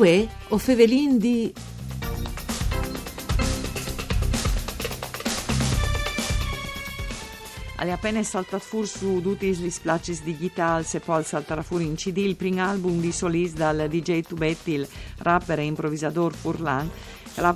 Uè, o Fevelin di... Alle appena saltato fuori su tutti gli splacis digital, se poi salterà fuori in CD il primo album di solista dal DJ Tubetti, rapper e improvvisador Furlan,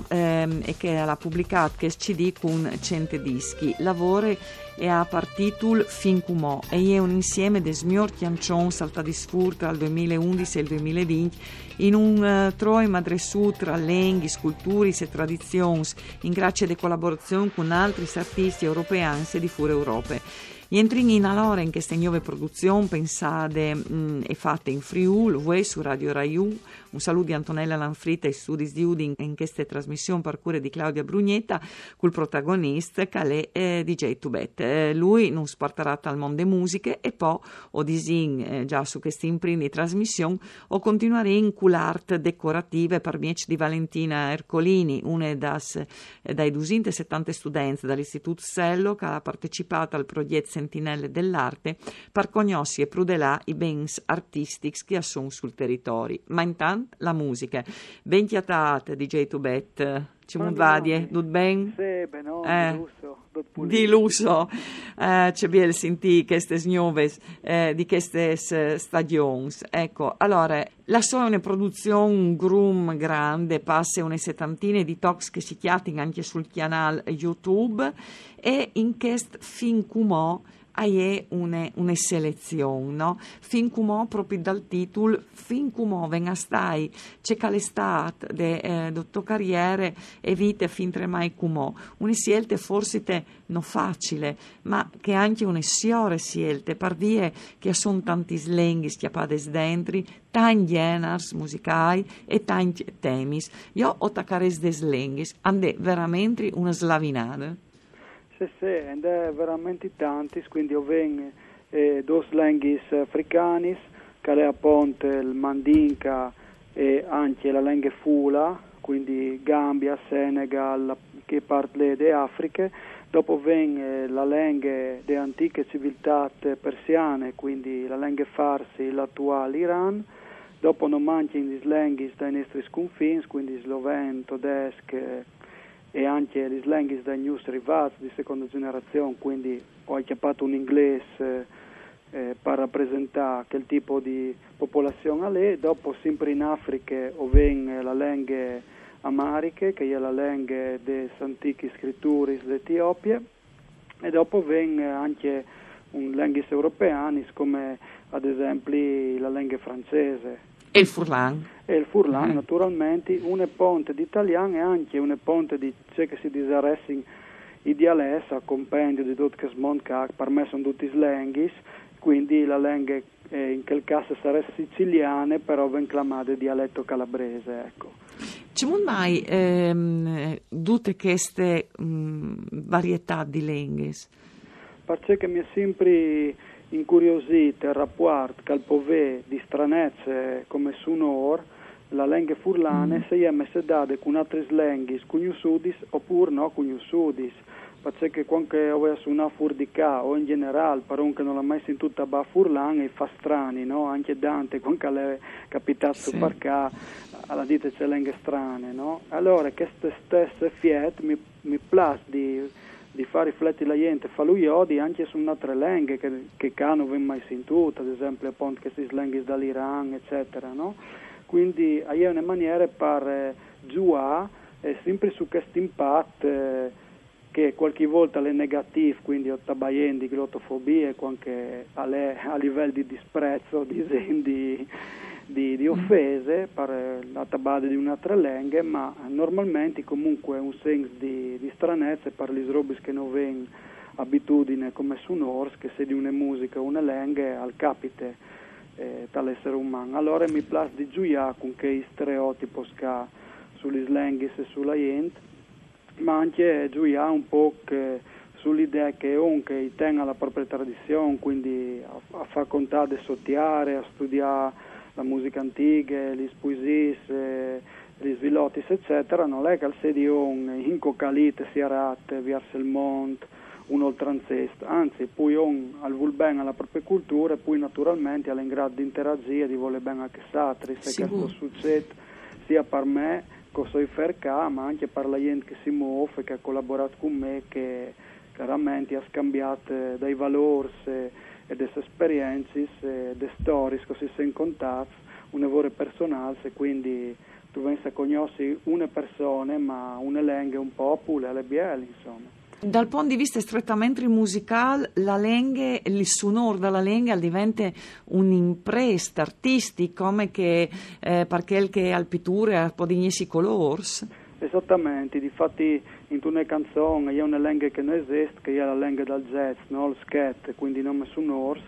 ehm, e che l'ha pubblicato che CD con 100 dischi. Lavora e ha partitul Fin Cumò e è un insieme di smior chiancion saltati sfur tra il 2011 e il 2020 in un uh, troi madresù tra lenghi, sculturi e tradizioni in grazie di collaborazione con altri artisti europei e di fure Europe. Rientring in allora in queste nuove produzioni pensate mh, e fatte in Friul, voi su Radio Raiu. Un saluto di Antonella Lanfrita e studi di Udin in queste trasmissioni per cure di Claudia Brugnetta, col protagonista che è eh, DJ Tubet. Eh, lui non sporterà al mondo delle musiche e poi o disin eh, già su queste imprindi trasmissioni o continuare in culart decorative per mieci di Valentina Ercolini, una das, eh, dai 270 studenti dall'Istituto Sello che ha partecipato al progetto sentinelle dell'arte per conoscere e prudelà i bens artistici che sono sul territorio. Ma intanto la musica. Ben chiatate, DJ Tubet. Ci vadie, tutto bene? Sì, bene, eh, di lusso. Di lusso. Eh, c'è bien sentire queste nuove eh, di queste stagioni. Ecco, allora, la sua è una produzione grum grande, passa una settantina di talks che si chiamano anche sul canale YouTube e in questo fin cumò è una, una selezione, no? Fin come proprio dal titolo, fin come venga stai, c'è che l'estate de eh, dottor carriere e vite fin tremai come, una scelta forse te non facile, ma che anche una siore scelte, per vie che sono tanti slenghi schiappati dentro, tanti geners musicali e tanti temi. Io ho taccares de slenghi, ande veramente una slavinata. Sì, sì, ed è veramente tanti, quindi io vengo eh, due lingue africane, che è appunto il mandinka e anche la lingua fula, quindi Gambia, Senegal, che parte di Africa, dopo viene la lingua delle antiche civiltà persiane, quindi la lingua farsi, l'attuale Iran, dopo non mancano le lingue dai nostri sconfini, quindi sloveno, tedesco, e anche gli slang dai news rivats di seconda generazione, quindi ho chiappato un inglese eh, per rappresentare quel tipo di popolazione lì, dopo sempre in Africa ho ven la lingua amariche, che è la lingua delle antiche scritture d'Etiopia, e dopo ven anche un lingue europeane come ad esempio la lingua francese e il Furlan? E il Furlan, mm. naturalmente, una ponte di italiano e anche una ponte di ciò che si disaressi i dialetti a compendio di tutto che smonca, per me sono tutti slenghis, quindi la lingua eh, in quel caso sarebbe siciliana, però ben chiamata dialetto calabrese, ecco. Ci sono mai ehm, tutte queste mh, varietà di lingue? Perché mi è sempre rapporto che il di stranezze come sunor la lingua furlane mm. se date con altre lingue conosciute oppure no conosciute perché quando ho suonato fur di ca o in generale per un che non l'ha mai sentito a furlane fa strani no? anche Dante quando è capitato sì. per ca alla dite c'è lingue strane no? allora queste stesse fiette mi, mi place di di far riflettere la gente, fa lui odi anche su un'altra lingua che, che non viene mai sentita, ad esempio appunto queste lingue dall'Iran, eccetera, no? Quindi è una maniera per eh, giocare eh, sempre su questo impatto eh, che qualche volta è negativo, quindi ho tabaien glottofobia, anche a livello di disprezzo, di, di di, di offese per la tabade di un'altra lingua, ma normalmente comunque un senso di, di stranezza per gli robis che non vengono abitudine come su Nors, che se di una musica o una lingua al capite eh, essere umano. Allora mi piace di gioia con che stereotipo ska sugli slanghi e sulla gente, ma anche gioia un po' che sull'idea che un che tenga la propria tradizione, quindi a, a far contare, a sottiare, a studiare la musica antica, gli spuisis, eh, gli svilottis, eccetera, non è che al sedion incocalite si aratte verso il monte, un oltranzest, anzi poi on al vuol bene alla propria cultura e poi naturalmente è in grado di interagire, di voler bene anche satri, se questo succede sia per me cosa fare qua, ma anche per la gente che si muove, che ha collaborato con me, che chiaramente ha scambiato dei valori e delle esperienze, delle storie che si sono contate, un lavoro personale, quindi tu vengi a conoscere una persona, ma una lingua un popolo, alle bielle, insomma. Dal punto di vista strettamente musicale, la lingua, il sonoro della lingua diventa un'impresa artistica come che eh, per quel che al pittura può dignesi colors. Esattamente, difatti in una canzone c'è una lingua che non esiste, che è la lingua del jazz, no? il scat, quindi nome sonors,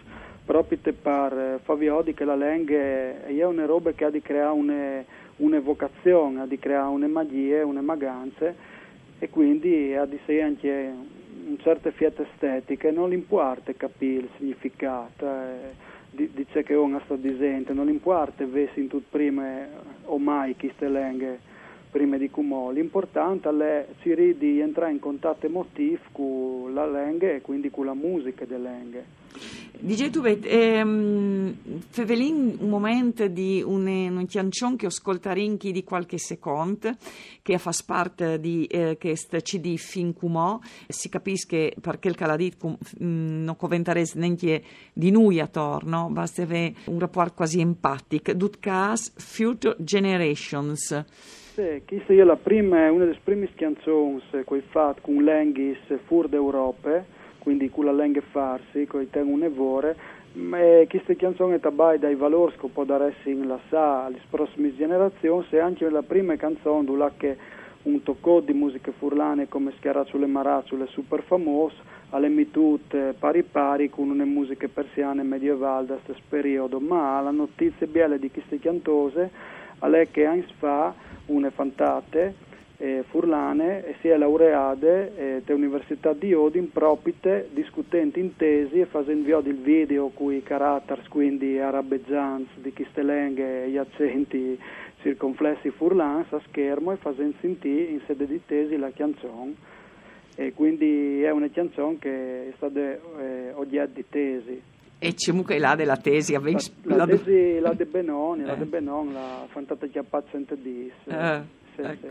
proprio per eh, far vedere che la lingua è una roba che ha di creare una, un'evocazione, ha di creare una magia, una maganze e quindi ha di sé anche un certo fiat estetica, non l'importa capire il significato, eh, dice che uno sta dicendo, non l'importa vesi in tutto prima o mai queste lingue prima di come, l'importante è di entrare in contatto emotivo con la lingua e quindi con la musica delle lingue. DJ Tubet, ehm, Fevelin un momento di un, canzone che ascoltarinchi di qualche secondo, che fa parte di eh, questo CD fin cumò, si capisce perché il caladit mm, non commentares neanche di noi attorno, basta avere un rapporto quasi empatico, dut cas Future Generations. Sì, questa è prima, una delle prime canzoni che ho fatto con l'Enghis fuori d'Europa, quindi con la lingua farsi, con i temi un'evore, ma queste canzoni tabai dai valori che può dare in la sa alle prossime generazioni, e anche la prima canzone dove che un tocco di musiche furlane come Schiaracciole e Maracciole super famoso, alle tutte pari pari con una musica persiane medievali da questo periodo, ma la notizia bella di queste cantose è che anni fa una fantate eh, Furlane e si è laureata eh, dell'Università di Odin propite discutendo in tesi e facendo il video cui i caratteri quindi arabeggianti di queste lingue e gli accenti circonflessi furlans a schermo e facendo sentire in sede di tesi la canzone e quindi è una canzone che è stata eh, oggetto di tesi e comunque là della tesi la, la, tesi la de Benoni la de Benon la fantata chiappazza in dis eh ecco.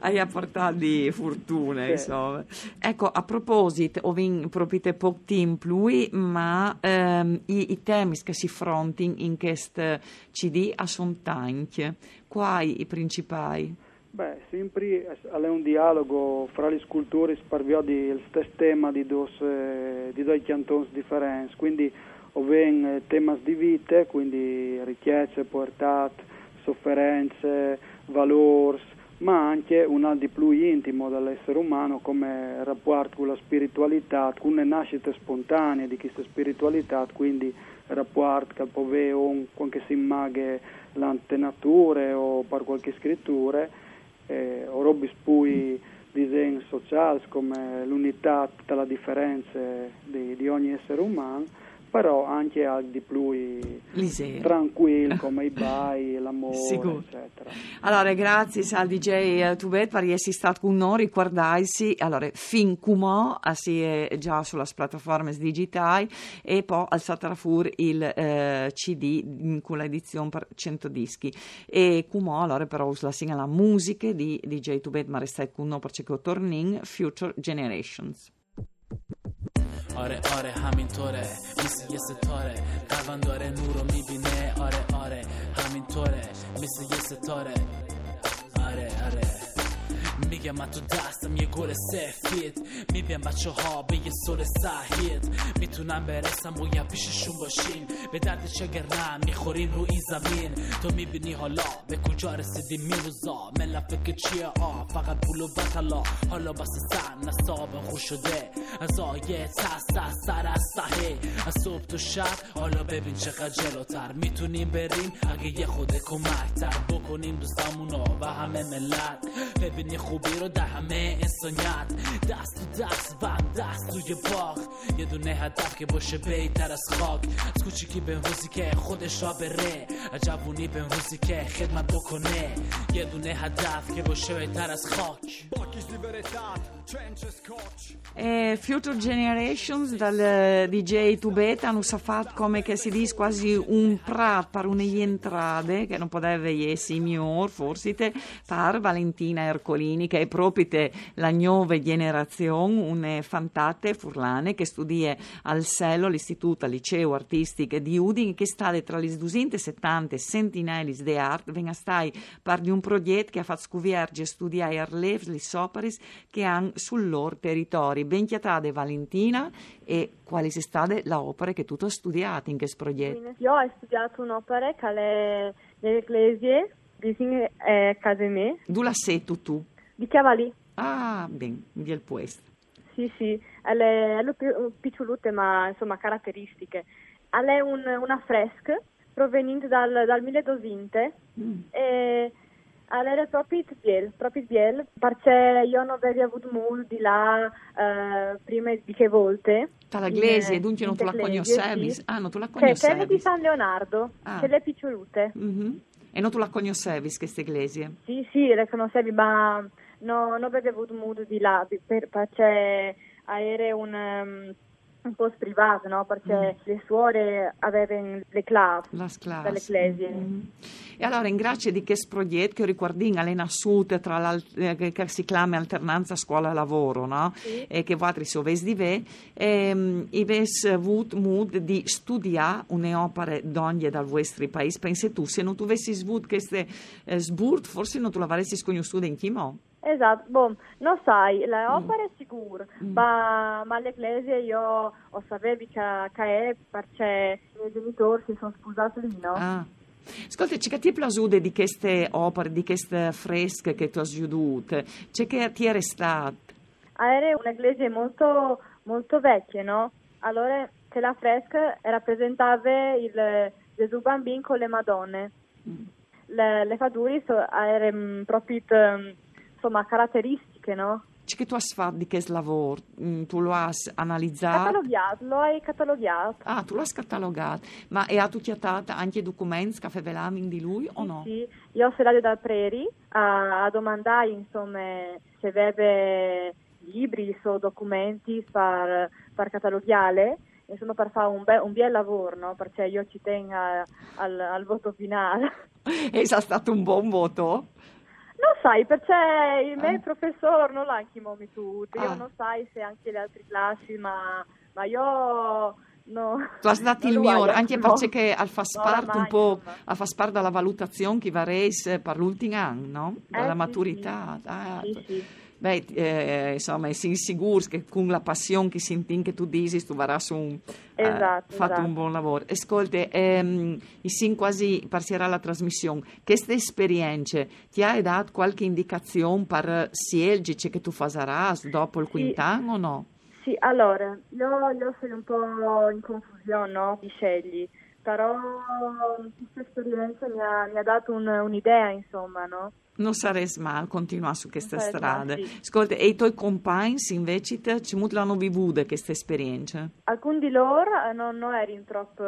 hai apportato fortuna sì. insomma ecco a proposito ho proprio poco tempo lui ma ehm, i, i, temi che si affrontano in questo CD sono tanti quali i principali? Beh, sempre è un dialogo fra le sculture sparviò di il stesso tema di, dos, eh, di due cantoni differenti, quindi ovven eh, temi di vita, quindi ricchezze, portate, sofferenze, valori, ma anche un al di più intimo dell'essere umano come rapporto con la spiritualità, con le nascite spontanee di questa spiritualità, quindi rapporto che può avere qualche si immaghe l'antenature o per qualche scrittura, eh, o robi poi disegni sociali come l'unità, tutta la differenza di, di ogni essere umano però anche al di più tranquillo come i bai, l'amore, Sicuro. eccetera. Allora, grazie al DJ eh, Tubet per essere stato con noi, ricordarsi, allora, fin come si è già sulle piattaforme digitali e poi alzata fuori il eh, CD con l'edizione per 100 dischi e come allora però la singa la musica di DJ Tubet ma resta con noi perché torning Future Generations. آره آره همینطوره. مثل یه ستاره. قلبم داره نور رو می‌بینه. آره آره همینطوره. مثل یه ستاره. آره آره. میگم من تو دستم یه گل سفید. میبین بچه ها به یه سول سهید می‌تونم برسم و یه پیششون باشین. به درد چه گرم می‌خورین رو این زمین. تو می‌بینی حالا به کجا رسیدی میروزا؟ ملت فکر چیه؟ آ فقط پول و حالا بس سن نصاب خوش شده از آیه تست سر از صحه از صبح تو شب. حالا ببین چقدر جلوتر می‌تونیم بریم. اگه یه خود کمک تر بکنیم دوستامونو و همه ملت. ببینی خوبی رو در همه انسانیت دست تو دست و دست توی باغ یه دونه هدف که باشه بیتر از خاک از کوچیکی به روزی که خودش را بره از جوونی به روزی که خدمت بکنه یه دونه هدف che voce tara scotch Bocchi di verità, trench scotch eh, Future Generations dal eh, DJ Tubeta hanno fatto come che si dice quasi un prat per une entrate che non poteva essere miglior forse per Valentina Ercolini che è proprio la nuova generazione une fantate furlane che studia al SELO l'istituto al liceo artistico di Udine che sta tra le 270 sentinelli di arte venga stai per di un progetto che ha fatto scuvierge studiare le soparis che hanno sul loro territorio ben chiatate Valentina e quali sia stata l'opera che tu hai studiato in questo progetto? Io ho studiato un'opera che è nell'Ecclesia di eh, Casemè. Dove sei tu? Di Chiavalì. Ah, bene, di il puesto. Sì, sì, è, è picciolute ma insomma caratteristiche. È un, una fresca proveniente dal, dal 1200 mm. e era proprio biel, proprio biel, perché io non avevo avuto molto di là eh, prima di che volte. Dalla Glesi, dunque non tu la conoscevi? Sì. Ah, non tu la conoscevi? Cioè, di San Leonardo, ah. che le picciolute. Mm-hmm. E non tu la conoscevi, queste iglesie? Sì, sì, le conoscevi, ma no, non avevo avuto modo di là, per, perché era un... Um, un po' sprivato, no? Perché mm. le suore avevano le classe dall'ecclesia. Mm. E allora, in grazia di questo progetto che riguarda le nassute tra eh, che si chiama alternanza scuola-lavoro, no? Sì. E che voi si ovesi di ve, ehm, avete avuto modo di studiare un'opera d'ogni dal vostro paese. Pensi tu, se non tu avessi avuto queste eh, sburt, forse non tu l'avresti conosciuta in Chimò? Esatto, boh, non sai, le mm. opere mm. sicuro, mm. ma, ma l'ecclesia io ho sapevo che, che è perché i miei genitori si sono sposati lì, no? Ah. Ascolta, c'è che ti è di queste opere, di queste fresche che tu hai vedute? C'è che ti è restato? Era un'ecclesia molto, molto vecchia, no? Allora, che la fresca rappresentava il Gesù bambino con le Madonne. Mm. Le, le faduri so, erano proprio insomma, caratteristiche, no? Che tu hai fatto di questo lavoro? Mm, tu lo hai analizzato? Catalogato, lo hai catalogato. Ah, tu l'hai catalogato. Ma e ha tu chiatato anche documenti che avevamo di lui sì, o no? Sì, io ho salato dal Preri a, a domandare, insomma, se aveva libri o documenti per, per catalogare insomma per fare un, be- un bel lavoro, no? perché io ci tengo al, al voto finale. E è stato un buon voto? Sai, perché il mio ah. professore non l'ha chiamato tutti, ah. io non sai se anche le altre classi, ma, ma io... No, tu hai dato il mio, anche no. perché al fa parte un po' a fa parte dalla valutazione che va resa per l'ultimo anno, no? Dalla eh, maturità. Sì, ah, sì, sì. Beh, eh, insomma, si sicuro che con la passione che senti che tu dici, tu avrai un, eh, esatto, fatto esatto. un buon lavoro. Ascolta, ehm, sin quasi passerà la trasmissione. Queste esperienze ti hai dato qualche indicazione per Sielgi che tu farai dopo il sì. quintano o no? Sì, allora, io, io sono un po' in confusione, no? Di scegli, però questa esperienza mi ha, mi ha dato un, un'idea, insomma, no? non saresti male continuare su questa strada. Sì. Ascolta, e i tuoi compagni invece ci l'hanno vissuta questa esperienza? Alcuni di loro eh, non, non erano troppo,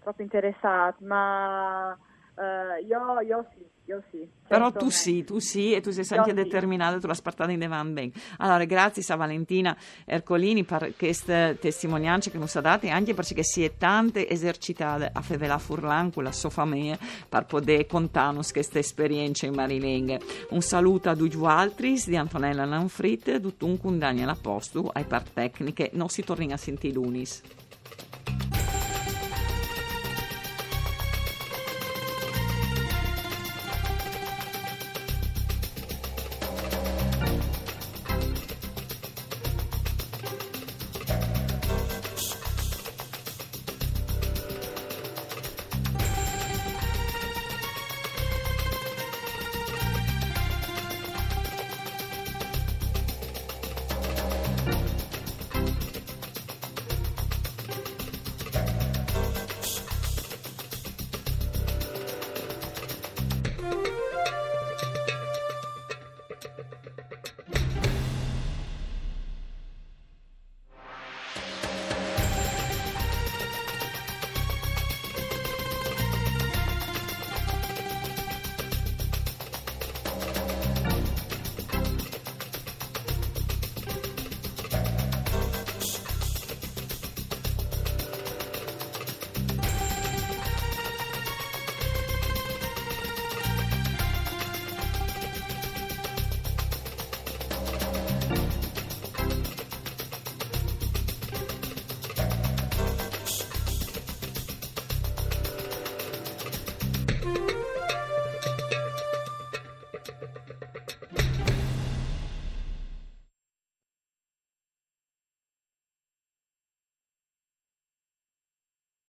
troppo interessati, ma uh, io, io sì io sì. Però tu me. sì, tu sì e tu sei sempre determinata, tu la spartata in devan ben. Allora, grazie a Valentina Ercolini per queste testimonianze che ci ha date, anche perché si è tante esercitate a Fevela Furlan con la sua famiglia per poter contarnos queste esperienze in marilenghe. Un saluto a tutti altri di Antonella Lanfrit, tutto un con Daniela Postu, ai par tecniche, non si torna a sentire lunis.